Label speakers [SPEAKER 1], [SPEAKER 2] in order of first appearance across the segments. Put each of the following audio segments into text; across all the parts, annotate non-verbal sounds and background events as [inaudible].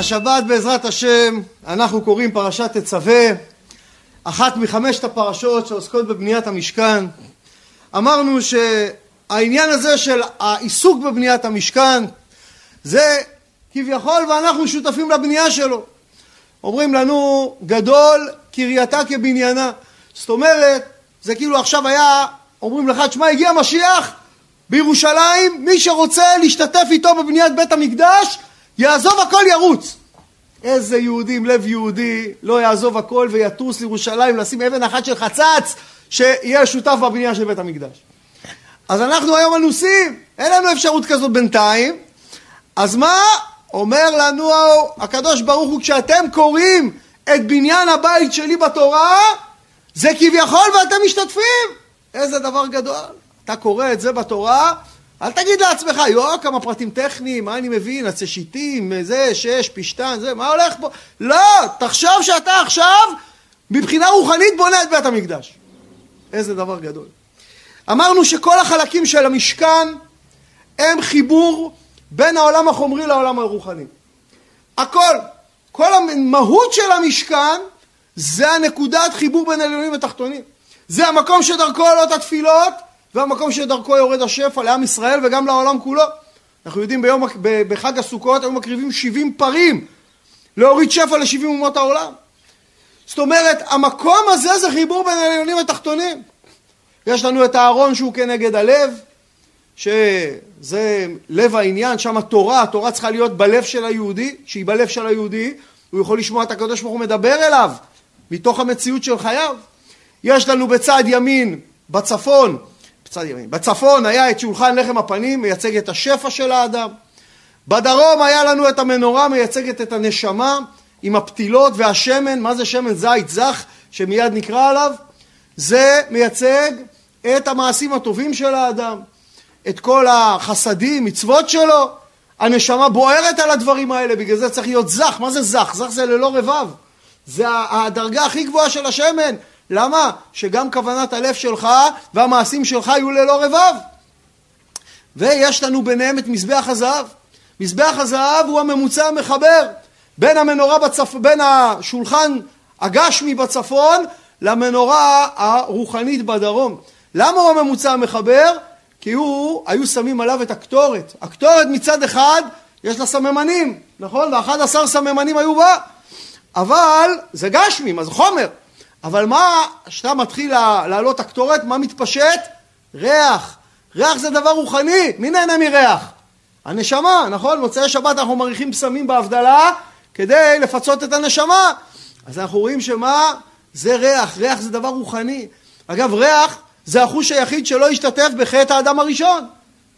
[SPEAKER 1] השבת בעזרת השם אנחנו קוראים פרשת תצווה, אחת מחמשת הפרשות שעוסקות בבניית המשכן. אמרנו שהעניין הזה של העיסוק בבניית המשכן זה כביכול ואנחנו שותפים לבנייה שלו. אומרים לנו גדול קרייתה כבניינה. זאת אומרת, זה כאילו עכשיו היה, אומרים לך, תשמע, הגיע משיח בירושלים, מי שרוצה להשתתף איתו בבניית בית המקדש, יעזוב הכל ירוץ. איזה יהודי עם לב יהודי לא יעזוב הכל ויטוס לירושלים לשים אבן אחת של חצץ שיהיה שותף בבנייה של בית המקדש. אז אנחנו היום אנוסים, אין לנו אפשרות כזאת בינתיים, אז מה אומר לנו הקדוש ברוך הוא כשאתם קוראים את בניין הבית שלי בתורה זה כביכול ואתם משתתפים איזה דבר גדול אתה קורא את זה בתורה אל תגיד לעצמך, יואו, כמה פרטים טכניים, מה אני מבין, שיטים, זה, שש, פשטן, זה, מה הולך פה? לא, תחשוב שאתה עכשיו, מבחינה רוחנית, בונה את בית המקדש. איזה דבר גדול. אמרנו שכל החלקים של המשכן הם חיבור בין העולם החומרי לעולם הרוחני. הכל, כל המהות של המשכן זה הנקודת חיבור בין עליונים ותחתונים. זה המקום שדרכו עולות התפילות והמקום שדרכו יורד השפע לעם ישראל וגם לעולם כולו. אנחנו יודעים ביום, בחג הסוכות היו מקריבים 70 פרים להוריד שפע ל-70 אומות העולם. זאת אומרת, המקום הזה זה חיבור בין העליונים לתחתונים. יש לנו את הארון שהוא כנגד הלב, שזה לב העניין, שם התורה, התורה צריכה להיות בלב של היהודי, שהיא בלב של היהודי, הוא יכול לשמוע את הקדוש ברוך הוא מדבר אליו, מתוך המציאות של חייו. יש לנו בצד ימין, בצפון, בצד ימין. בצפון היה את שולחן לחם הפנים, מייצג את השפע של האדם. בדרום היה לנו את המנורה, מייצגת את הנשמה, עם הפתילות והשמן. מה זה שמן זית זך, שמיד נקרא עליו? זה מייצג את המעשים הטובים של האדם, את כל החסדים, מצוות שלו. הנשמה בוערת על הדברים האלה, בגלל זה צריך להיות זך. מה זה זך? זך זה ללא רבב. זה הדרגה הכי גבוהה של השמן. למה? שגם כוונת הלב שלך והמעשים שלך יהיו ללא רבב. ויש לנו ביניהם את מזבח הזהב. מזבח הזהב הוא הממוצע המחבר בין המנורה בצפ... בין השולחן הגשמי בצפון למנורה הרוחנית בדרום. למה הוא הממוצע המחבר? כי הוא, היו שמים עליו את הקטורת. הקטורת מצד אחד יש לה סממנים, נכון? ואחד עשר סממנים היו בה. אבל זה גשמי, מה זה חומר. אבל מה, כשאתה מתחיל לעלות הקטורת, מה מתפשט? ריח. ריח זה דבר רוחני, מי נהנה מריח? הנשמה, נכון? מוצאי שבת אנחנו מריחים פסמים בהבדלה כדי לפצות את הנשמה. אז אנחנו רואים שמה? זה ריח, ריח זה דבר רוחני. אגב, ריח זה החוש היחיד שלא השתתף בחטא האדם הראשון,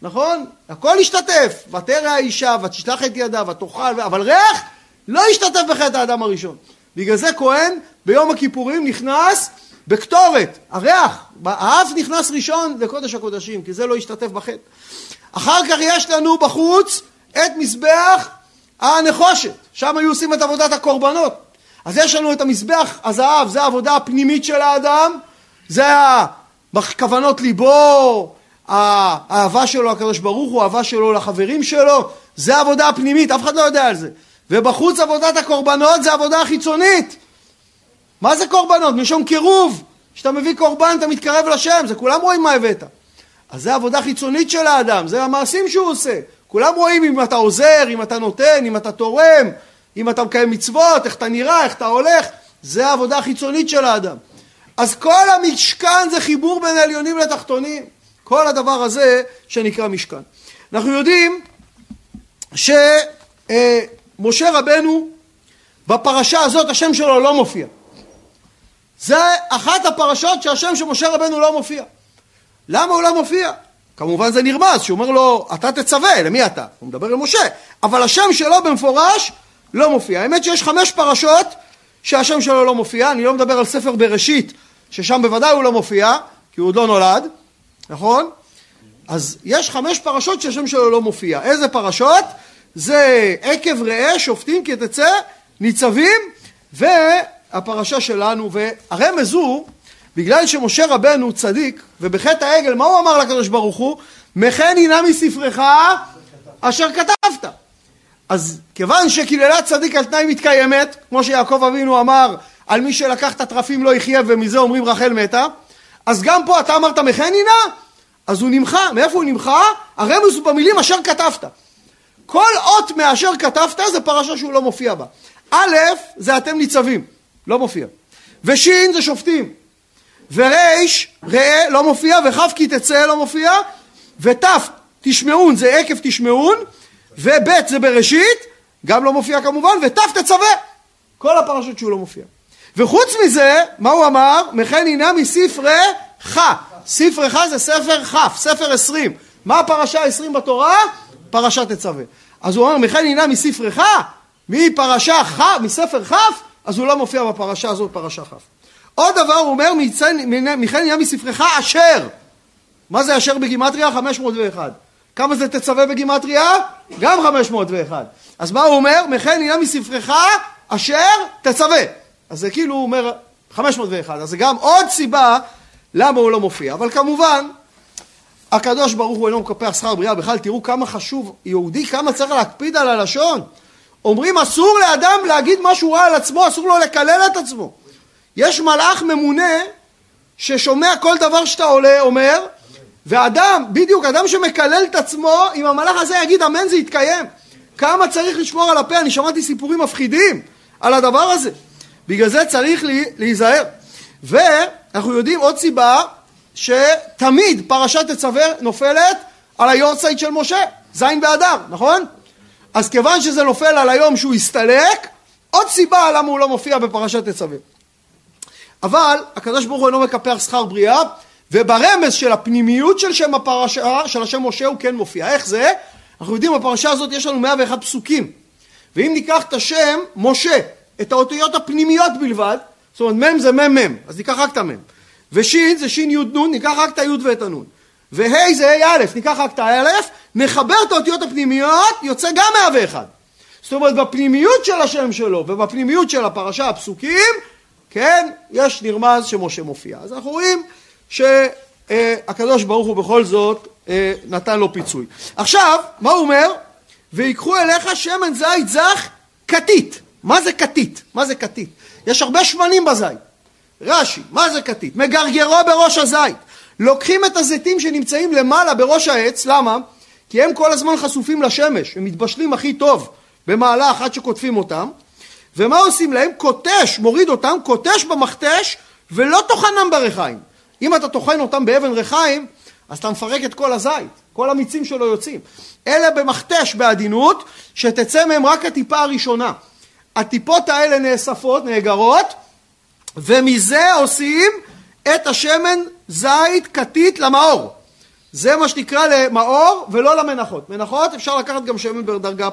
[SPEAKER 1] נכון? הכל השתתף, ותרא האישה, ותשלח את ידה, ותאכל, אבל ריח לא השתתף בחטא האדם הראשון. בגלל זה כהן ביום הכיפורים נכנס בקטורת, הריח, האף נכנס ראשון לקודש הקודשים, כי זה לא השתתף בחטא. אחר כך יש לנו בחוץ את מזבח הנחושת, שם היו עושים את עבודת הקורבנות. אז יש לנו את המזבח הזהב, זה העבודה הפנימית של האדם, זה כוונות ליבו, האהבה שלו לקדוש ברוך הוא, האהבה שלו לחברים שלו, זה העבודה הפנימית, אף אחד לא יודע על זה. ובחוץ עבודת הקורבנות זה עבודה חיצונית. מה זה קורבנות? מלשון קירוב. כשאתה מביא קורבן אתה מתקרב לשם, זה כולם רואים מה הבאת. אז זה עבודה חיצונית של האדם, זה המעשים שהוא עושה. כולם רואים אם אתה עוזר, אם אתה נותן, אם אתה תורם, אם אתה מקיים מצוות, איך אתה נראה, איך אתה הולך, זה העבודה החיצונית של האדם. אז כל המשכן זה חיבור בין עליונים לתחתונים. כל הדבר הזה שנקרא משכן. אנחנו יודעים שמשה רבנו בפרשה הזאת השם שלו לא מופיע. זה אחת הפרשות שהשם של משה רבנו לא מופיע. למה הוא לא מופיע? כמובן זה נרמז, שהוא אומר לו, אתה תצווה, למי אתה? הוא מדבר למשה, אבל השם שלו במפורש לא מופיע. האמת שיש חמש פרשות שהשם שלו לא מופיע, אני לא מדבר על ספר בראשית, ששם בוודאי הוא לא מופיע, כי הוא עוד לא נולד, נכון? אז יש חמש פרשות שהשם שלו לא מופיע. איזה פרשות? זה עקב ראה שופטים כי תצא ניצבים והפרשה שלנו והרמז הוא בגלל שמשה רבנו צדיק ובחטא העגל מה הוא אמר לקדוש ברוך הוא? מחני נא מספרך אשר כתבת אז כיוון שקללת צדיק על תנאי מתקיימת, כמו שיעקב אבינו אמר, על מי שלקח את התרפים לא יחיה ומזה אומרים רחל מתה, אז גם פה אתה אמרת מחנינה, אז הוא נמחה. מאיפה הוא נמחה? הרמז הוא במילים אשר כתבת. כל אות מאשר כתבת זה פרשה שהוא לא מופיע בה. א', זה אתם ניצבים, לא מופיע. ושין זה שופטים. וריש, ראה, לא מופיע, וכף כי תצא לא מופיע, ותף תשמעון זה עקב תשמעון, ובית זה בראשית, גם לא מופיע כמובן, ותף תצווה. כל הפרשות שהוא לא מופיע. וחוץ מזה, מה הוא אמר? מכן הנה. ספרי ח זה ספר כ', ספר עשרים. מה הפרשה העשרים בתורה? פרשת תצווה. אז הוא אומר, מכן הנה מספרי ח, מפרשה כ', מספר כ', אז הוא לא מופיע בפרשה הזאת, פרשה כ'. עוד דבר הוא אומר, מכן הנה מספרך אשר. מה זה אשר בגימטריה? 501. כמה זה תצווה בגימטריה? גם 501. אז מה הוא אומר? מכן הנה מספרך אשר תצווה. אז זה כאילו הוא אומר 501. אז זה גם עוד סיבה למה הוא לא מופיע. אבל כמובן, הקדוש ברוך הוא אינו מקפח שכר בריאה. בכלל תראו כמה חשוב יהודי, כמה צריך להקפיד על הלשון. אומרים אסור לאדם להגיד משהו רע על עצמו, אסור לו לקלל את עצמו. יש מלאך ממונה ששומע כל דבר שאתה עולה, אומר, ואדם, בדיוק, אדם שמקלל את עצמו, אם המלאך הזה יגיד אמן זה יתקיים. כמה צריך לשמור על הפה, אני שמעתי סיפורים מפחידים על הדבר הזה. בגלל זה צריך לי, להיזהר. ואנחנו יודעים עוד סיבה, שתמיד פרשת תצווה נופלת על היורצייט של משה, ז' באדר, נכון? אז כיוון שזה נופל על היום שהוא הסתלק, עוד סיבה למה הוא לא מופיע בפרשת תצווה. אבל הקדוש ברוך הוא אינו מקפח שכר בריאה, וברמז של הפנימיות של שם הפרשה, של השם משה הוא כן מופיע. איך זה? אנחנו יודעים בפרשה הזאת יש לנו 101 פסוקים. ואם ניקח את השם משה, את האותיות הפנימיות בלבד, זאת אומרת מ' זה מ' מ', אז ניקח רק את המ'. ושין זה שין י' נ', ניקח רק את הי' ואת הנ'. וה' זה ה' א', ניקח רק את האלף, נחבר את האותיות הפנימיות, יוצא גם 101. זאת אומרת בפנימיות של השם שלו ובפנימיות של הפרשה הפסוקים כן, יש נרמז שמשה מופיע. אז אנחנו רואים שהקדוש ברוך הוא בכל זאת אה, נתן לו פיצוי. עכשיו, מה הוא אומר? ויקחו אליך שמן זית זך כתית. מה זה כתית? מה זה כתית? יש הרבה שמנים בזית. רש"י, מה זה כתית? מגרגרו בראש הזית. לוקחים את הזיתים שנמצאים למעלה בראש העץ, למה? כי הם כל הזמן חשופים לשמש, הם מתבשלים הכי טוב במהלך עד שקוטפים אותם, ומה עושים להם? קוטש, מוריד אותם, קוטש במכתש ולא טוחנם ברחיים. אם אתה טוחן אותם באבן רחיים, אז אתה מפרק את כל הזית, כל המיצים שלו יוצאים. אלה במכתש בעדינות, שתצא מהם רק הטיפה הראשונה. הטיפות האלה נאספות, נאגרות, ומזה עושים את השמן זית כתית למאור. זה מה שנקרא למאור ולא למנחות. מנחות אפשר לקחת גם שמן בדרגה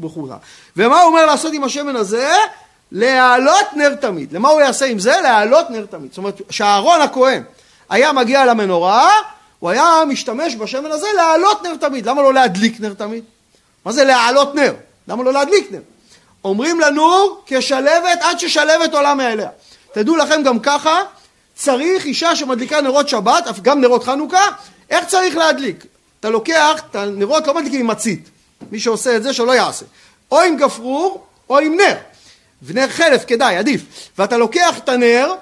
[SPEAKER 1] בחורה. ומה הוא אומר לעשות עם השמן הזה? להעלות נר תמיד. למה הוא יעשה עם זה? להעלות נר תמיד. זאת אומרת, שאהרון הכהן היה מגיע למנורה, הוא היה משתמש בשמן הזה להעלות נר תמיד. למה לא להדליק נר תמיד? מה זה להעלות נר? למה לא להדליק נר? אומרים לנו כשלבת עד ששלבת עולה מאליה. תדעו לכם גם ככה, צריך אישה שמדליקה נרות שבת, גם נרות חנוכה, איך צריך להדליק? אתה לוקח, את הנרות לא מדליקים עם מצית. מי שעושה את זה שלא יעשה. או עם גפרור או עם נר. ונר חלף כדאי, עדיף. ואתה לוקח את הנר,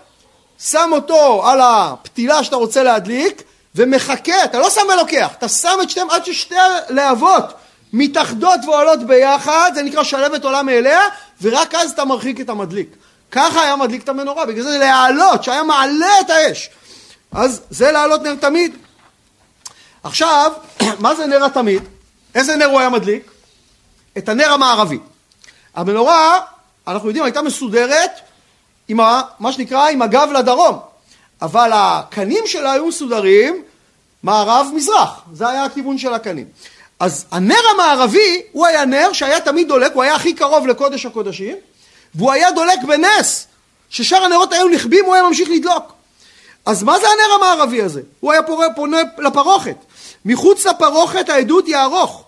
[SPEAKER 1] שם אותו על הפתילה שאתה רוצה להדליק, ומחכה, אתה לא שם ולוקח, אתה שם את שתיהם עד ששתי הלהבות מתאחדות ועולות ביחד, זה נקרא שלבת עולה מאליה, ורק אז אתה מרחיק את המדליק. ככה היה מדליק את המנורה, בגלל זה להעלות, שהיה מעלה את האש. אז זה להעלות נר תמיד. עכשיו, [clears throat] מה זה נר התמיד? איזה נר הוא היה מדליק? את הנר המערבי. המנורה, אנחנו יודעים, הייתה מסודרת עם ה, מה שנקרא עם הגב לדרום, אבל הקנים שלה היו מסודרים מערב-מזרח, זה היה הכיוון של הקנים. אז הנר המערבי הוא היה נר שהיה תמיד דולק, הוא היה הכי קרוב לקודש הקודשים, והוא היה דולק בנס, ששאר הנרות היו נכבים, הוא היה ממשיך לדלוק. אז מה זה הנר המערבי הזה? הוא היה פונה, לפרוכת. מחוץ לפרוכת העדות היא ארוך.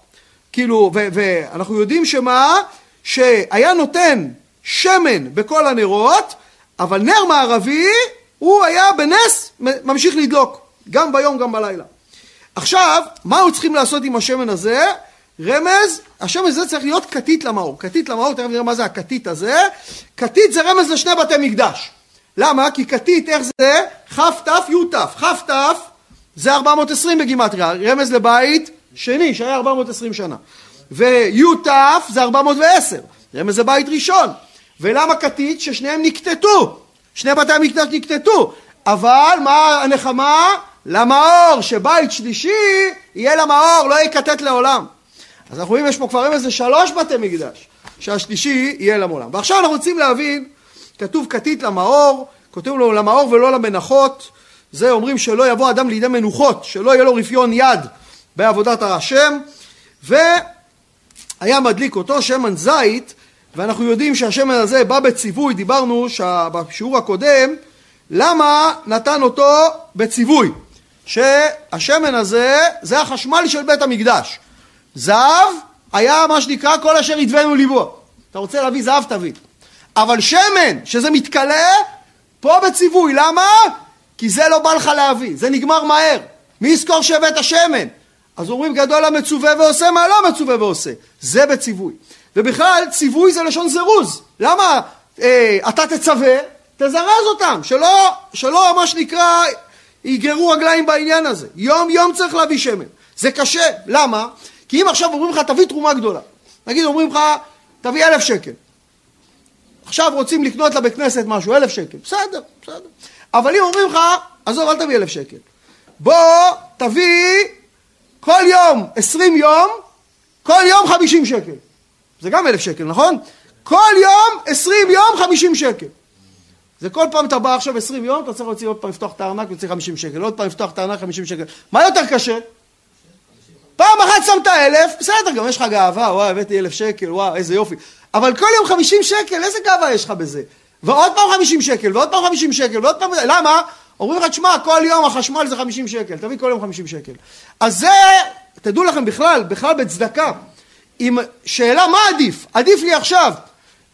[SPEAKER 1] כאילו, ואנחנו יודעים שמה? שהיה נותן שמן בכל הנרות, אבל נר מערבי הוא היה בנס ממשיך לדלוק, גם ביום גם בלילה. עכשיו, מה היו צריכים לעשות עם השמן הזה? רמז, השם הזה צריך להיות כתית למאור. כתית למאור, תכף נראה מה זה הכתית הזה. כתית זה רמז לשני בתי מקדש. למה? כי כתית, איך זה? כ"ת י"ת. כ"ת זה 420 בגימטריה, רמז לבית שני שהיה 420 שנה. וי"ת זה 410, רמז לבית ראשון. ולמה כתית? ששניהם נקטטו. שני בתי המקדש נקטטו. אבל מה הנחמה? למאור, שבית שלישי יהיה למאור, לא יקטט לעולם. אז אנחנו רואים יש פה כבר רמז לשלוש בתי מקדש, שהשלישי יהיה לעולם. ועכשיו אנחנו רוצים להבין, כתוב כתית למאור, כותבים לו למאור ולא למנחות, זה אומרים שלא יבוא אדם לידי מנוחות, שלא יהיה לו רפיון יד בעבודת השם, והיה מדליק אותו שמן זית, ואנחנו יודעים שהשמן הזה בא בציווי, דיברנו בשיעור הקודם, למה נתן אותו בציווי? שהשמן הזה זה החשמל של בית המקדש. זהב היה מה שנקרא כל אשר ידבנו ליבו. אתה רוצה להביא זהב תביא. אבל שמן, שזה מתכלה, פה בציווי. למה? כי זה לא בא לך להביא, זה נגמר מהר. מי יזכור שהבאת שמן? אז אומרים גדול המצווה ועושה מה לא מצווה ועושה. זה בציווי. ובכלל ציווי זה לשון זירוז. למה אה, אתה תצווה? תזרז אותם, שלא, שלא מה שנקרא יגררו רגליים בעניין הזה. יום יום צריך להביא שמן. זה קשה. למה? כי אם עכשיו אומרים לך תביא תרומה גדולה. נגיד אומרים לך תביא אלף שקל. עכשיו רוצים לקנות לבית כנסת משהו, אלף שקל. בסדר, בסדר. אבל אם אומרים לך, עזוב אל תביא אלף שקל. בוא תביא כל יום עשרים יום, כל יום חמישים שקל. זה גם אלף שקל, נכון? כל יום עשרים יום חמישים שקל. זה כל פעם אתה בא עכשיו עשרים יום, אתה צריך להוציא עוד פעם לפתוח את הארנק ולהוציא חמישים שקל, עוד פעם לפתוח את הארנק חמישים שקל. מה יותר קשה? פעם אחת שמת אלף, בסדר, גם יש לך גאווה, וואי, הבאתי אלף שקל, וואי, איזה יופי. אבל כל יום חמישים שקל, איזה גאווה יש לך בזה? ועוד פעם חמישים שקל, ועוד פעם חמישים שקל, ועוד פעם... למה? אומרים לך, תשמע, כל יום החשמל זה חמישים שקל, תביא כל יום חמישים שקל. אז זה, תדעו לכם בכלל, בכלל בצדקה. עם שאלה מה עדיף? עדיף לי עכשיו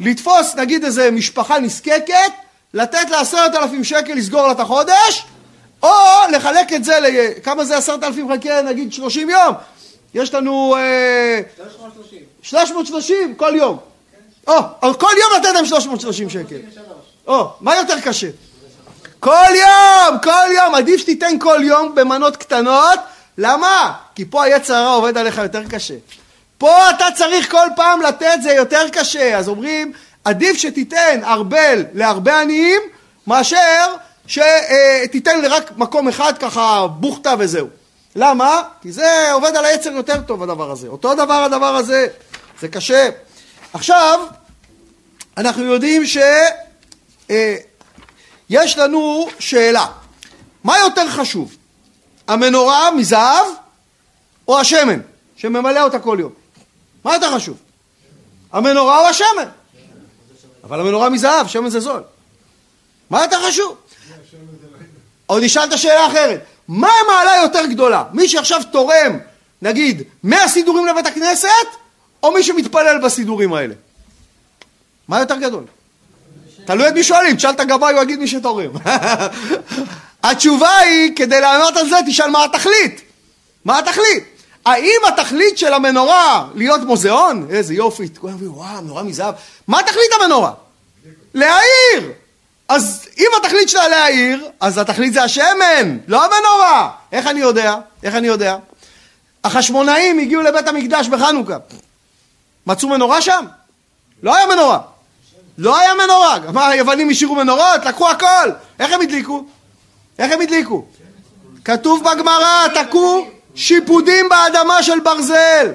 [SPEAKER 1] לתפוס נגיד איזה משפחה נזקקת, לתת לה עשרת אלפים שקל לסגור לה את החודש, או לחלק את זה, כמה זה עשרת אלפים חלקי נגיד שלושים יום? יש לנו... 330. 330 כל יום. או, כל יום לתת להם 330 שקל. או, מה יותר קשה? כל יום, כל יום, עדיף שתיתן כל יום במנות קטנות, למה? כי פה היצר הרע עובד עליך יותר קשה. פה אתה צריך כל פעם לתת, זה יותר קשה. אז אומרים, עדיף שתיתן ארבל להרבה עניים, מאשר שתיתן רק מקום אחד ככה בוכטה וזהו. למה? כי זה עובד על היצר יותר טוב הדבר הזה. אותו דבר הדבר הזה, זה קשה. עכשיו, אנחנו יודעים שיש אה, לנו שאלה, מה יותר חשוב, המנורה מזהב או השמן שממלא אותה כל יום? מה יותר חשוב? המנורה או השמן? אבל המנורה מזהב, שמן זה זול. מה יותר חשוב? או נשאל את השאלה אחרת, מה המעלה יותר גדולה? מי שעכשיו תורם, נגיד, 100 סידורים לבית הכנסת, או מי שמתפלל בסידורים האלה? מה יותר גדול? תלוי את מי שואלים, תשאל את הגבאי, הוא יגיד מי שתורם. [laughs] התשובה היא, כדי לענות על זה, תשאל מה התכלית. מה התכלית? האם התכלית של המנורה להיות מוזיאון? איזה יופי, כולם אומרים, וואו, מנורה מזהב. מה תכלית המנורה? להעיר. אז אם התכלית שלה להעיר, אז התכלית זה השמן, לא המנורה. איך אני יודע? איך אני יודע? החשמונאים הגיעו לבית המקדש בחנוכה. מצאו מנורה שם? לא היה מנורה. לא היה מנורה. מה, היוונים השאירו מנורות? לקחו הכל. איך הם הדליקו? איך הם הדליקו? כתוב בגמרא, תקעו שיפודים באדמה של ברזל.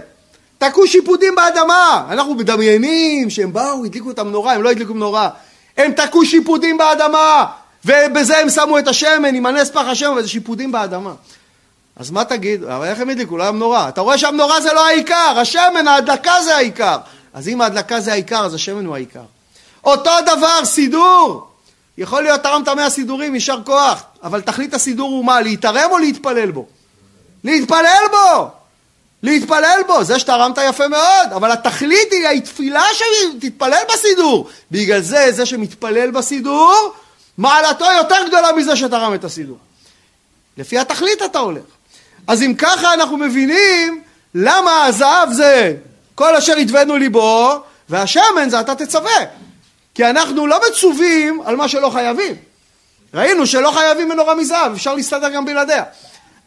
[SPEAKER 1] תקעו שיפודים באדמה. אנחנו מדמיינים שהם באו, הדליקו את המנורה, הם לא הדליקו מנורה. הם תקעו שיפודים באדמה, ובזה הם שמו את השמן, עם הנס פך השמן, וזה שיפודים באדמה. אז מה תגיד? אבל איך הם הדליקו? לא היה מנורה. אתה רואה שהמנורה זה לא העיקר, השמן, ההדלקה זה העיקר. אז אם ההדלקה זה העיקר, אז השמן הוא העיקר. אותו דבר, סידור. יכול להיות תרמת מאה סידורים, יישר כוח, אבל תכלית הסידור הוא מה? להיתרם או להתפלל בו? להתפלל בו! להתפלל בו, זה שתרמת יפה מאוד, אבל התכלית היא התפילה שתתפלל בסידור. בגלל זה, זה שמתפלל בסידור, מעלתו יותר גדולה מזה שתרם את הסידור. לפי התכלית אתה הולך. אז אם ככה אנחנו מבינים למה הזהב זה כל אשר ידבנו ליבו, והשמן זה אתה תצווה. כי אנחנו לא מצווים על מה שלא חייבים. ראינו שלא חייבים מנורה מזהב, אפשר להסתדר גם בלעדיה.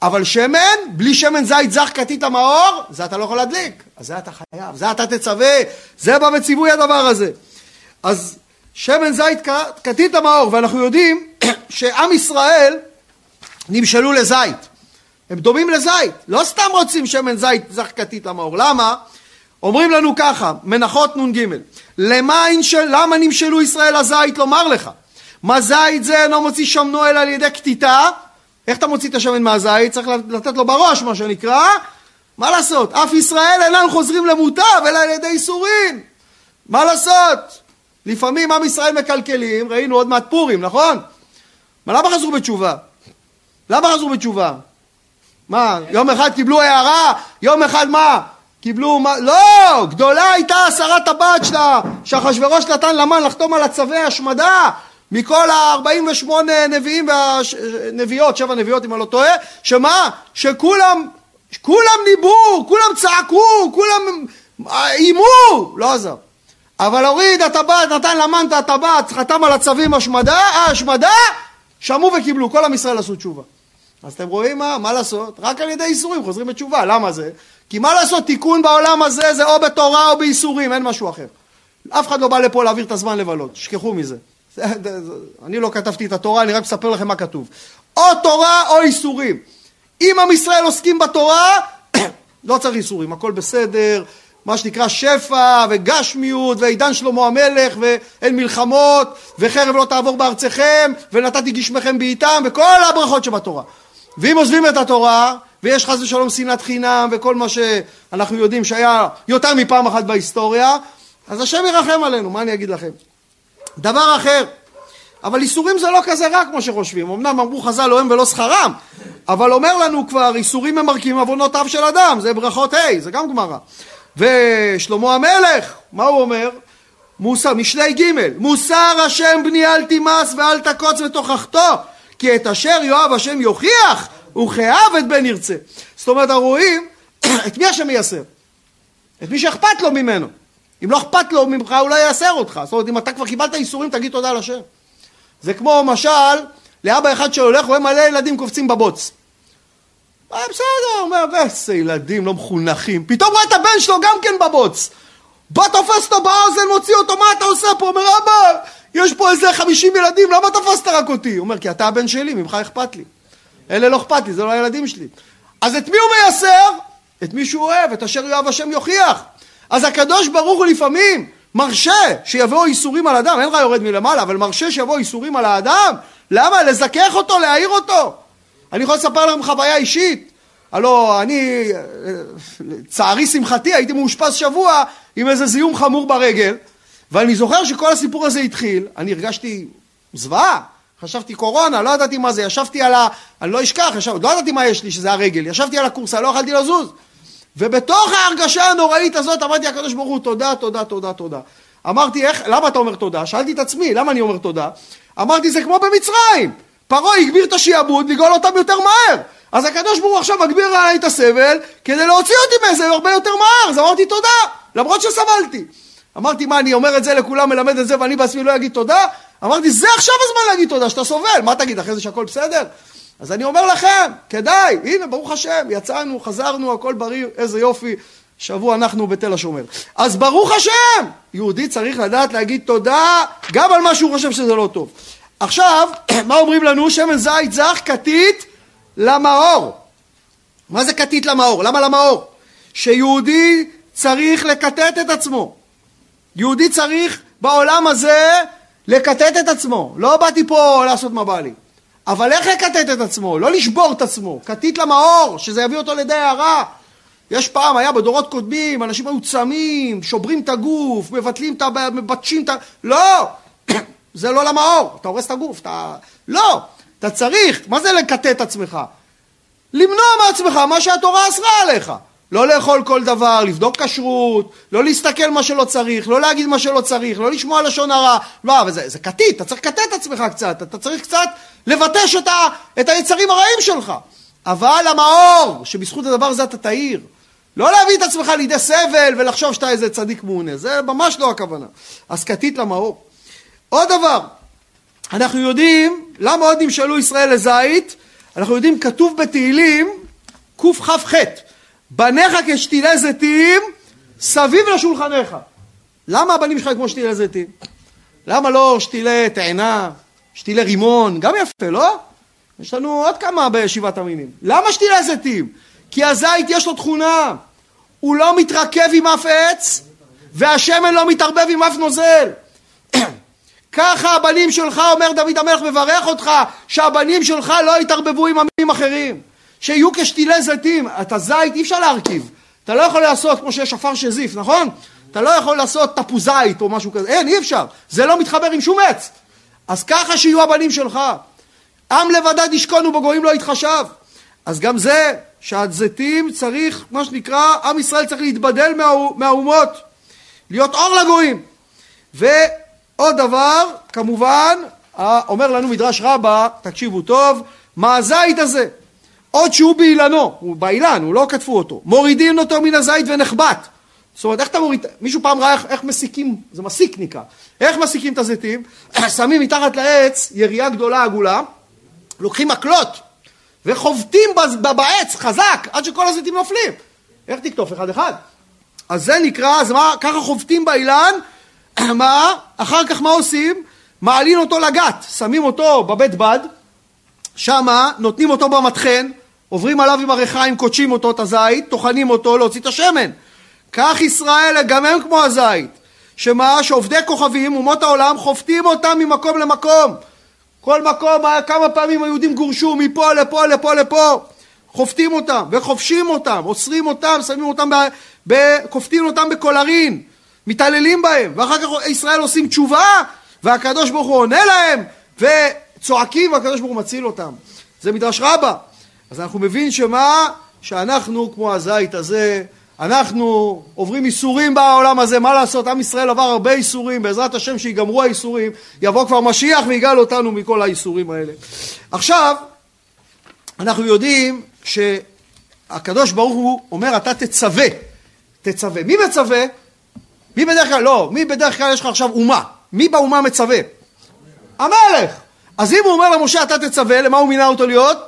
[SPEAKER 1] אבל שמן, בלי שמן זית זך כתית המאור, זה אתה לא יכול להדליק. אז זה אתה חייב, זה אתה תצווה, זה בא בציווי הדבר הזה. אז שמן זית כתית המאור, ואנחנו יודעים [coughs] שעם ישראל נמשלו לזית. הם דומים לזית, לא סתם רוצים שמן זית זך כתית המאור. למה? אומרים לנו ככה, מנחות נ"ג, למה, למה נמשלו ישראל הזית לומר לך? מה זית זה אינו מוציא שמנו אלא על ידי קטיטה? איך אתה מוציא את השמן מהזית? צריך לתת לו בראש מה שנקרא, מה לעשות? אף ישראל אינם חוזרים למוטב אלא על ידי איסורים. מה לעשות? לפעמים עם ישראל מקלקלים, ראינו עוד מעט פורים, נכון? מה למה חזרו בתשובה? למה חזרו בתשובה? מה, יום אחד קיבלו הערה? יום אחד מה? קיבלו מה? לא! גדולה הייתה הסרת הבת שלה, שאחשוורוש נתן למן לחתום על הצווי השמדה מכל ה-48 נביאים והנביאות, שבע נביאות אם אני לא טועה, שמה? שכולם, כולם ניבאו, כולם צעקו, כולם איימו, לא עזר. אבל הוריד הטבעת, נתן למן את הטבעת, חתם על הצווים השמדה, השמדה, שמעו וקיבלו, כל עם ישראל עשו תשובה. אז אתם רואים מה? מה לעשות? רק על ידי איסורים חוזרים בתשובה. למה זה? כי מה לעשות, תיקון בעולם הזה זה או בתורה או באיסורים, אין משהו אחר. אף אחד לא בא לפה להעביר את הזמן לבלות, תשכחו מזה. אני לא כתבתי את התורה, אני רק מספר לכם מה כתוב. או תורה או איסורים. אם עם ישראל עוסקים בתורה, [coughs] לא צריך איסורים, הכל בסדר, מה שנקרא שפע וגשמיות ועידן שלמה המלך ואין מלחמות וחרב לא תעבור בארצכם ונתתי גשמכם בעיתם וכל הברכות שבתורה. ואם עוזבים את התורה ויש חס ושלום שנאת חינם וכל מה שאנחנו יודעים שהיה יותר מפעם אחת בהיסטוריה אז השם ירחם עלינו, מה אני אגיד לכם? דבר אחר, אבל איסורים זה לא כזה רע כמו שחושבים, אמנם אמרו חז"ל לא הם ולא שכרם, אבל אומר לנו כבר איסורים ממרקים עוונותיו של אדם, זה ברכות ה', זה גם גמרא. ושלמה המלך, מה הוא אומר? מוסר, משלי ג' מוסר השם בני אל תימס ואל תקוץ ותוכחתו כי את אשר יאהב השם יוכיח וכאב את בן ירצה. זאת אומרת, הרואים [clears throat] את מי השם מייסר? את מי שאכפת לו ממנו. אם לא אכפת לו ממך, הוא לא ייסר אותך. זאת אומרת, אם אתה כבר קיבלת איסורים, תגיד תודה לשם. זה כמו משל, לאבא אחד שהולך, רואה מלא ילדים קופצים בבוץ. אה, בסדר, אומר, איזה ילדים לא מחונכים. פתאום רואה את הבן שלו גם כן בבוץ. בא תופס אותו באוזן, מוציא אותו, מה אתה עושה פה? אומר, אבא, יש פה איזה חמישים ילדים, למה תפסת רק אותי? הוא אומר, כי אתה הבן שלי, ממך אכפת לי. אלה לא אכפת לי, זה לא הילדים שלי. אז את מי הוא מייסר? את מי שהוא אוהב, את אשר יאהב השם יוכיח. אז הקדוש ברוך הוא לפעמים מרשה שיבואו איסורים על אדם, אין לך יורד מלמעלה, אבל מרשה שיבואו איסורים על האדם. למה? לזכך אותו, להעיר אותו. אני יכול לספר לכם חוויה אישית. הלו, אני, צערי שמחתי, הייתי מאושפז שבוע עם איזה זיהום חמור ברגל, ואני זוכר שכל הסיפור הזה התחיל, אני הרגשתי זוועה, חשבתי קורונה, לא ידעתי מה זה, ישבתי על ה... אני לא אשכח, ישב... לא ידעתי מה יש לי, שזה הרגל, ישבתי על הקורסה, לא יכלתי לזוז. ובתוך ההרגשה הנוראית הזאת אמרתי לקדוש ברוך הוא תודה, תודה, תודה, תודה. אמרתי איך, למה אתה אומר תודה? שאלתי את עצמי, למה אני אומר תודה? אמרתי זה כמו במצרים, פרעה הגביר את השיעבוד לגאול אותם יותר מהר. אז הקדוש ברוך הוא עכשיו מגביר עליי את הסבל כדי להוציא אותי מזה הרבה יותר מהר, אז אמרתי תודה, למרות שסבלתי. אמרתי מה אני אומר את זה לכולם, מלמד את זה ואני בעצמי לא אגיד תודה? אמרתי זה עכשיו הזמן להגיד תודה, שאתה סובל, מה תגיד אחרי זה שהכל בסדר? אז אני אומר לכם, כדאי, הנה ברוך השם, יצאנו, חזרנו, הכל בריא, איזה יופי, שבוע אנחנו בתל השומר. אז ברוך השם, יהודי צריך לדעת להגיד תודה גם על מה שהוא חושב שזה לא טוב. עכשיו, [clears throat] מה אומרים לנו? שמן זית זך כתית למאור. מה זה כתית למאור? למה למאור? שיהודי צריך לקטט את עצמו. יהודי צריך בעולם הזה לקטט את עצמו. לא באתי פה לעשות מה בא לי. אבל איך לקטט את עצמו? לא לשבור את עצמו. כתית למאור, שזה יביא אותו לידי הערה. יש פעם, היה בדורות קודמים, אנשים היו צמים, שוברים את הגוף, מבטלים את ה... מבטשים את ה... לא! [coughs] זה לא למאור. אתה הורס את הגוף, אתה... לא! אתה צריך, מה זה לקטט את עצמך? למנוע מעצמך מה שהתורה אסרה עליך. לא לאכול כל דבר, לבדוק כשרות, לא להסתכל מה שלא צריך, לא להגיד מה שלא צריך, לא לשמוע לשון הרע. לא, אבל זה, זה כתית, אתה צריך לקטט את עצמך קצת, אתה צריך קצת לבטש את, ה, את היצרים הרעים שלך. אבל המאור, שבזכות הדבר הזה אתה תאיר, לא להביא את עצמך לידי סבל ולחשוב שאתה איזה צדיק מעונה, זה ממש לא הכוונה. אז כתית למאור. עוד דבר, אנחנו יודעים למה עוד נמשלו ישראל לזית, אנחנו יודעים כתוב בתהילים קכ"ח בניך כשתילי זיתים סביב לשולחניך. למה הבנים שלך כמו שתילי זיתים? למה לא שתילי תאנה, שתילי רימון? גם יפה, לא? יש לנו עוד כמה בשבעת המינים. למה שתילי זיתים? כי הזית יש לו תכונה, הוא לא מתרכב עם אף עץ והשמן לא מתערבב עם אף נוזל. [clears throat] ככה הבנים שלך, אומר דוד המלך, מברך אותך, שהבנים שלך לא יתערבבו עם עמים אחרים. שיהיו כשתילי זיתים. את הזית אי אפשר להרכיב. אתה לא יכול לעשות כמו שיש עפר שזיף, נכון? אתה לא יכול לעשות תפוזית או משהו כזה. אין, אי אפשר. זה לא מתחבר עם שום עץ. אז ככה שיהיו הבנים שלך. עם לבדד ישכון ובגויים לא יתחשב. אז גם זה, שהזיתים צריך, מה שנקרא, עם ישראל צריך להתבדל מהאומות. להיות אור לגויים. ועוד דבר, כמובן, אומר לנו מדרש רבה, תקשיבו טוב, מה הזית הזה? עוד שהוא באילנו, הוא באילן, הוא לא כתבו אותו, מורידים אותו מן הזית ונחבט. זאת אומרת, איך אתה מוריד, מישהו פעם ראה איך, איך מסיקים, זה מסיק נקרא, איך מסיקים את הזיתים? [clears throat] שמים מתחת לעץ ירייה גדולה עגולה, לוקחים מקלות וחובטים בעץ חזק עד שכל הזיתים נופלים. איך תקטוף אחד אחד? אז זה נקרא, אז מה, ככה חובטים באילן, [clears throat] מה, אחר כך מה עושים? מעלים אותו לגת, שמים אותו בבית בד, שמה נותנים אותו במטחן, עוברים עליו עם הריחיים, קודשים אותו, את הזית, טוחנים אותו, להוציא את השמן. כך ישראל, גם הם כמו הזית. שמה? שעובדי כוכבים, אומות העולם, חופטים אותם ממקום למקום. כל מקום, כמה פעמים היהודים גורשו מפה לפה לפה לפה. חופטים אותם, וחופשים אותם, אוסרים אותם, שמים אותם, ב, ב, כופתים אותם בקולרין, מתעללים בהם, ואחר כך ישראל עושים תשובה, והקדוש ברוך הוא עונה להם, וצועקים, והקדוש ברוך הוא מציל אותם. זה מדרש רבה. אז אנחנו מבין שמה? שאנחנו כמו הזית הזה, אנחנו עוברים איסורים בעולם הזה, מה לעשות? עם ישראל עבר הרבה איסורים, בעזרת השם שיגמרו האיסורים, יבוא כבר משיח ויגאל אותנו מכל האיסורים האלה. עכשיו, אנחנו יודעים שהקדוש ברוך הוא אומר אתה תצווה, תצווה. מי מצווה? מי בדרך כלל, לא, מי בדרך כלל יש לך עכשיו אומה? מי באומה מצווה? המלך. אז אם הוא אומר למשה אתה תצווה, למה הוא מינה אותו להיות?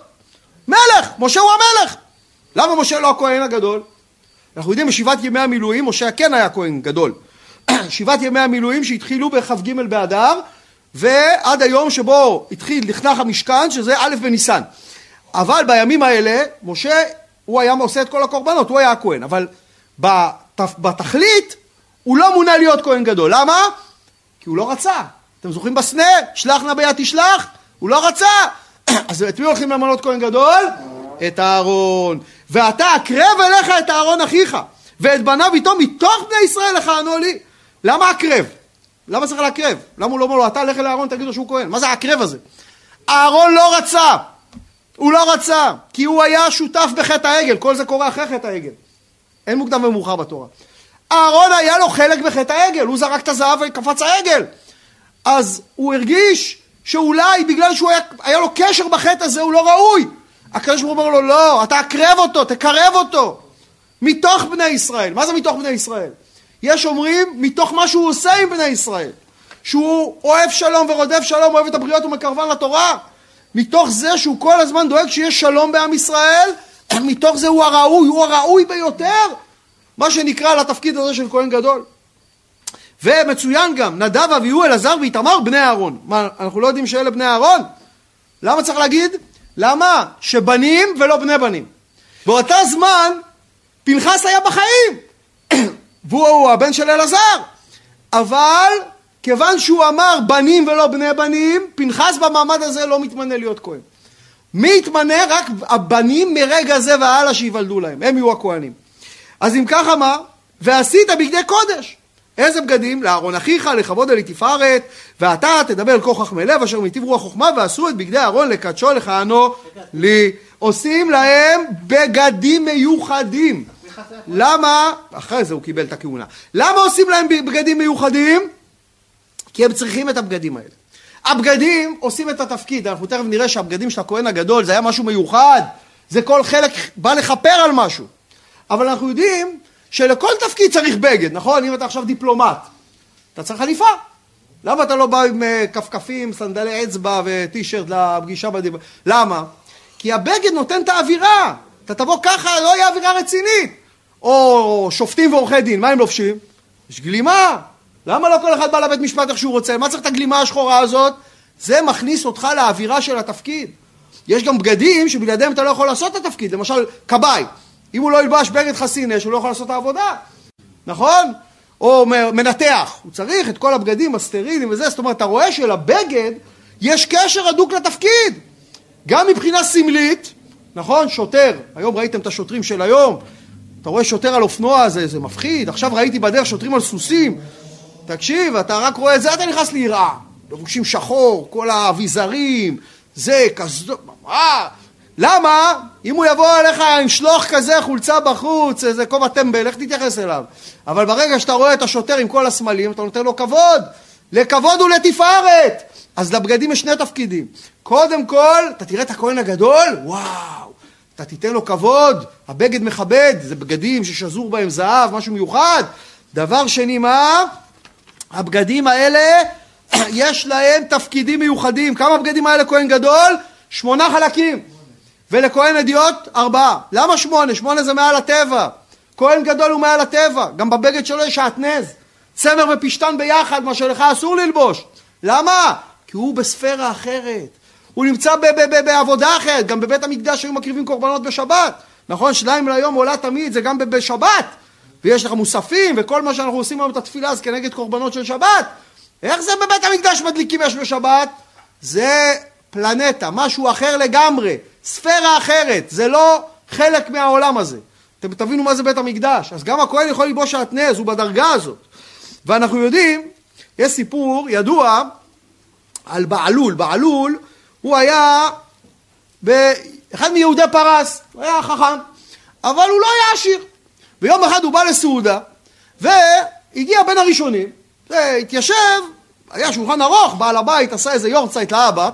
[SPEAKER 1] מלך, משה הוא המלך. למה משה לא הכהן הגדול? אנחנו יודעים בשבעת ימי המילואים, משה כן היה כהן גדול. [clears throat] שבעת ימי המילואים שהתחילו בכ"ג באדר ועד היום שבו התחיל לכנח המשכן שזה א' בניסן. אבל בימים האלה משה הוא היה עושה את כל הקורבנות, הוא היה הכהן, אבל בתכלית הוא לא מונה להיות כהן גדול. למה? כי הוא לא רצה. אתם זוכרים בסנה? שלח נא ביד תשלח? הוא לא רצה. [coughs] אז את מי הולכים למנות כהן גדול? את אהרון. ואתה אקרב אליך את אהרון אחיך, ואת בניו איתו מתוך בני ישראל לכהנו לי. למה אקרב? למה צריך להקרב? למה הוא לא אומר לו, אתה לך לאהרון תגיד לו שהוא כהן? מה זה האקרב הזה? אהרון לא רצה. הוא לא רצה, כי הוא היה שותף בחטא העגל. כל זה קורה אחרי חטא העגל. אין מוקדם ומאוחר בתורה. אהרון היה לו חלק בחטא העגל, הוא זרק את הזהב וקפץ העגל. אז הוא הרגיש שאולי בגלל שהוא היה, היה לו קשר בחטא הזה הוא לא ראוי. הקדוש ברוך הוא אומר לו לא, אתה אקרב אותו, תקרב אותו מתוך בני ישראל. מה זה מתוך בני ישראל? יש אומרים מתוך מה שהוא עושה עם בני ישראל. שהוא אוהב שלום ורודף שלום, אוהב את הבריות ומקרבן לתורה. מתוך זה שהוא כל הזמן דואג שיש שלום בעם ישראל, מתוך זה הוא הראוי, הוא הראוי ביותר, מה שנקרא לתפקיד הזה של כהן גדול. ומצוין גם, נדב, אביהו, אלעזר ואיתמר בני אהרון. מה, אנחנו לא יודעים שאלה בני אהרון? למה צריך להגיד? למה? שבנים ולא בני בנים. באותה זמן פנחס היה בחיים, [coughs] והוא הבן של אלעזר, אבל כיוון שהוא אמר בנים ולא בני בנים, פנחס במעמד הזה לא מתמנה להיות כהן. מי יתמנה? רק הבנים מרגע זה והלאה שיוולדו להם, הם יהיו הכהנים. אז אם כך אמר, ועשית בגדי קודש. איזה בגדים? לאהרון אחיך, לכבוד אלי תפארת, ואתה תדבר אל כה חכמי לב, אשר מטיב רוח חוכמה, ועשו את בגדי אהרון לקדשו לכהנו לי. עושים להם בגדים מיוחדים. למה? אחרי זה הוא קיבל את הכהונה. למה עושים להם בגדים מיוחדים? כי הם צריכים את הבגדים האלה. הבגדים עושים את התפקיד, אנחנו תכף נראה שהבגדים של הכהן הגדול זה היה משהו מיוחד, זה כל חלק בא לכפר על משהו. אבל אנחנו יודעים שלכל תפקיד צריך בגד, נכון? אם אתה עכשיו דיפלומט, אתה צריך חליפה. למה אתה לא בא עם אה, כפכפים, סנדלי אצבע וטישרט לפגישה בדיפלומט? למה? כי הבגד נותן את האווירה. אתה תבוא ככה, לא יהיה אווירה רצינית. או שופטים ועורכי דין, מה הם לובשים? יש גלימה. למה לא כל אחד בא לבית משפט איך שהוא רוצה? מה צריך את הגלימה השחורה הזאת? זה מכניס אותך לאווירה של התפקיד. יש גם בגדים שבלעדיהם אתה לא יכול לעשות את התפקיד, למשל כבאי. אם הוא לא ילבש בגד חסין אש, הוא לא יכול לעשות את העבודה, נכון? או מנתח, הוא צריך את כל הבגדים הסטרילים וזה, זאת אומרת, אתה רואה שלבגד יש קשר הדוק לתפקיד. גם מבחינה סמלית, נכון? שוטר, היום ראיתם את השוטרים של היום, אתה רואה שוטר על אופנוע, זה, זה מפחיד, עכשיו ראיתי בדרך שוטרים על סוסים, תקשיב, אתה רק רואה את זה, אתה נכנס ליראה. לבושים שחור, כל האביזרים, זה, כזה, מה? למה? אם הוא יבוא אליך עם שלוח כזה, חולצה בחוץ, איזה כובע טמבל, איך תתייחס אליו? אבל ברגע שאתה רואה את השוטר עם כל הסמלים, אתה נותן לו כבוד. לכבוד ולתפארת. אז לבגדים יש שני תפקידים. קודם כל, אתה תראה את הכהן הגדול, וואו, אתה תיתן לו כבוד, הבגד מכבד, זה בגדים ששזור בהם זהב, משהו מיוחד. דבר שני, מה? הבגדים האלה, [clears throat] יש להם תפקידים מיוחדים. כמה בגדים היה לכהן גדול? שמונה חלקים. ולכהן אדיוט ארבעה. למה שמונה? שמונה זה מעל הטבע. כהן גדול הוא מעל הטבע. גם בבגד שלו יש שעטנז. צמר ופשתן ביחד, מה שלך אסור ללבוש. למה? כי הוא בספירה אחרת. הוא נמצא בעבודה אחרת. גם בבית המקדש היו מקריבים קורבנות בשבת. נכון? שניים ליום עולה תמיד, זה גם בשבת. ויש לך מוספים, וכל מה שאנחנו עושים היום את התפילה זה כנגד קורבנות של שבת. איך זה בבית המקדש מדליקים אש בשבת? זה פלנטה, משהו אחר לגמרי, ספירה אחרת, זה לא חלק מהעולם הזה. אתם תבינו מה זה בית המקדש. אז גם הכהן יכול ללבוש שעטנז, הוא בדרגה הזאת. ואנחנו יודעים, יש סיפור ידוע על בעלול. בעלול, הוא היה אחד מיהודי פרס, הוא היה חכם, אבל הוא לא היה עשיר. ויום אחד הוא בא לסעודה, והגיע בין הראשונים, והתיישב, היה שולחן ארוך, בעל הבית עשה איזה יורצייט לאבא,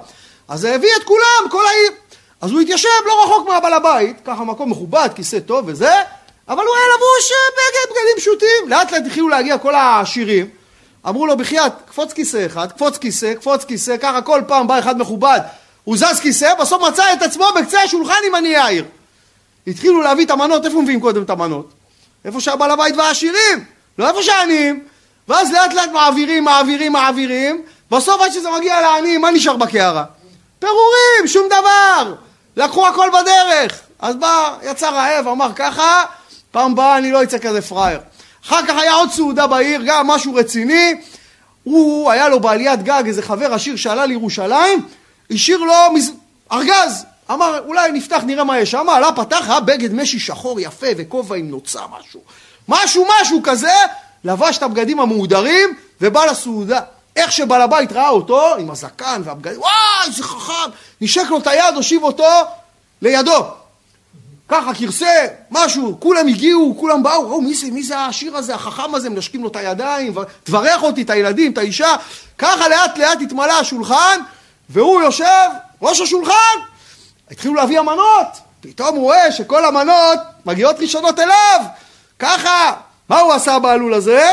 [SPEAKER 1] אז הביא את כולם, כל העיר. אז הוא התיישב לא רחוק מהבעל הבית, ככה מקום מכובד, כיסא טוב וזה, אבל הוא היה לבוש אה, בגד, בגדים פשוטים. לאט לאט התחילו להגיע כל העשירים, אמרו לו בחייאת, קפוץ כיסא אחד, קפוץ כיסא, קפוץ כיסא, ככה כל פעם בא אחד מכובד, הוא זז כיסא, בסוף מצא את עצמו בקצה השולחן עם עניי העיר. התחילו להביא את המנות, איפה מביאים קודם את המנות? איפה שהבעל הבית והעשירים, לא איפה שהעניים. ואז לאט לאט מעבירים, מעבירים, מעבירים, בסוף עד שזה מגיע לעניים, מה נשאר בקערה? פירורים, שום דבר. לקחו הכל בדרך. אז בא, יצא רעב, אמר ככה, פעם באה אני לא אצא כזה פראייר. אחר כך היה עוד סעודה בעיר, גם משהו רציני. הוא, היה לו בעליית גג איזה חבר עשיר שעלה לירושלים, השאיר לו מז... ארגז. אמר, אולי נפתח, נראה מה יש שם. עלה, פתח, היה בגד משי שחור יפה וכובע עם נוצה, משהו. משהו, משהו כזה, לבש את הבגדים המהודרים ובא לסעודה. איך שבעל הבית ראה אותו, עם הזקן והבגדים, וואי, איזה חכם, נשק לו את היד, הושיב אותו לידו. ככה כרסה, משהו, כולם הגיעו, כולם באו, ראו, מי זה, מי זה העשיר הזה, החכם הזה, מנשקים לו את הידיים, תברך אותי, את הילדים, את האישה. ככה לאט לאט התמלא השולחן, והוא יושב, ראש השולחן. התחילו להביא המנות, פתאום הוא רואה שכל המנות מגיעות ראשונות אליו. ככה, מה הוא עשה בעלול הזה?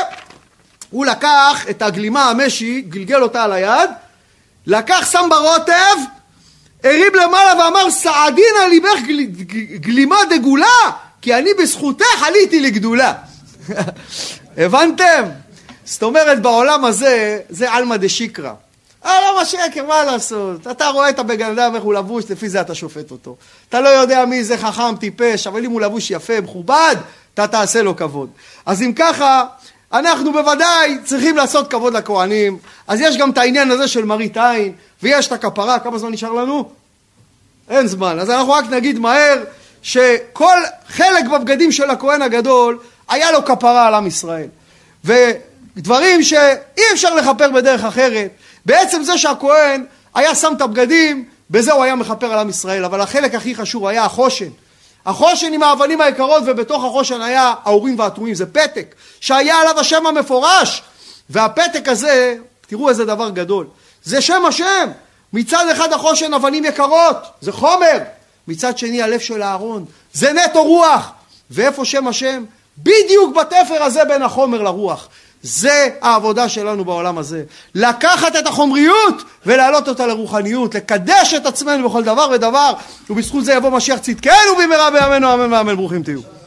[SPEAKER 1] הוא לקח את הגלימה המשי, גלגל אותה על היד, לקח, שם ברוטב, הרים למעלה ואמר, סעדינא ליבך גל, גלימה דגולה, כי אני בזכותך עליתי לגדולה. [laughs] הבנתם? זאת אומרת, בעולם הזה, זה עלמא דשיקרא. אה, למה שקר, מה לעשות? אתה רואה את הבן אדם איך הוא לבוש, לפי זה אתה שופט אותו. אתה לא יודע מי זה חכם, טיפש, אבל אם הוא לבוש יפה, מכובד, אתה תעשה לו כבוד. אז אם ככה, אנחנו בוודאי צריכים לעשות כבוד לכהנים, אז יש גם את העניין הזה של מראית עין, ויש את הכפרה, כמה זמן נשאר לנו? אין זמן. אז אנחנו רק נגיד מהר, שכל חלק בבגדים של הכהן הגדול, היה לו כפרה על עם ישראל. ודברים שאי אפשר לכפר בדרך אחרת, בעצם זה שהכהן היה שם את הבגדים, בזה הוא היה מכפר על עם ישראל, אבל החלק הכי חשוב היה החושן. החושן עם האבנים היקרות ובתוך החושן היה האורים והתומים, זה פתק שהיה עליו השם המפורש והפתק הזה, תראו איזה דבר גדול, זה שם השם, מצד אחד החושן אבנים יקרות, זה חומר, מצד שני הלב של אהרון, זה נטו רוח, ואיפה שם השם? בדיוק בתפר הזה בין החומר לרוח. זה העבודה שלנו בעולם הזה. לקחת את החומריות ולהעלות אותה לרוחניות, לקדש את עצמנו בכל דבר ודבר, ובזכות זה יבוא משיח צדקנו במהרה בימינו אמן ואמן ברוכים תהיו.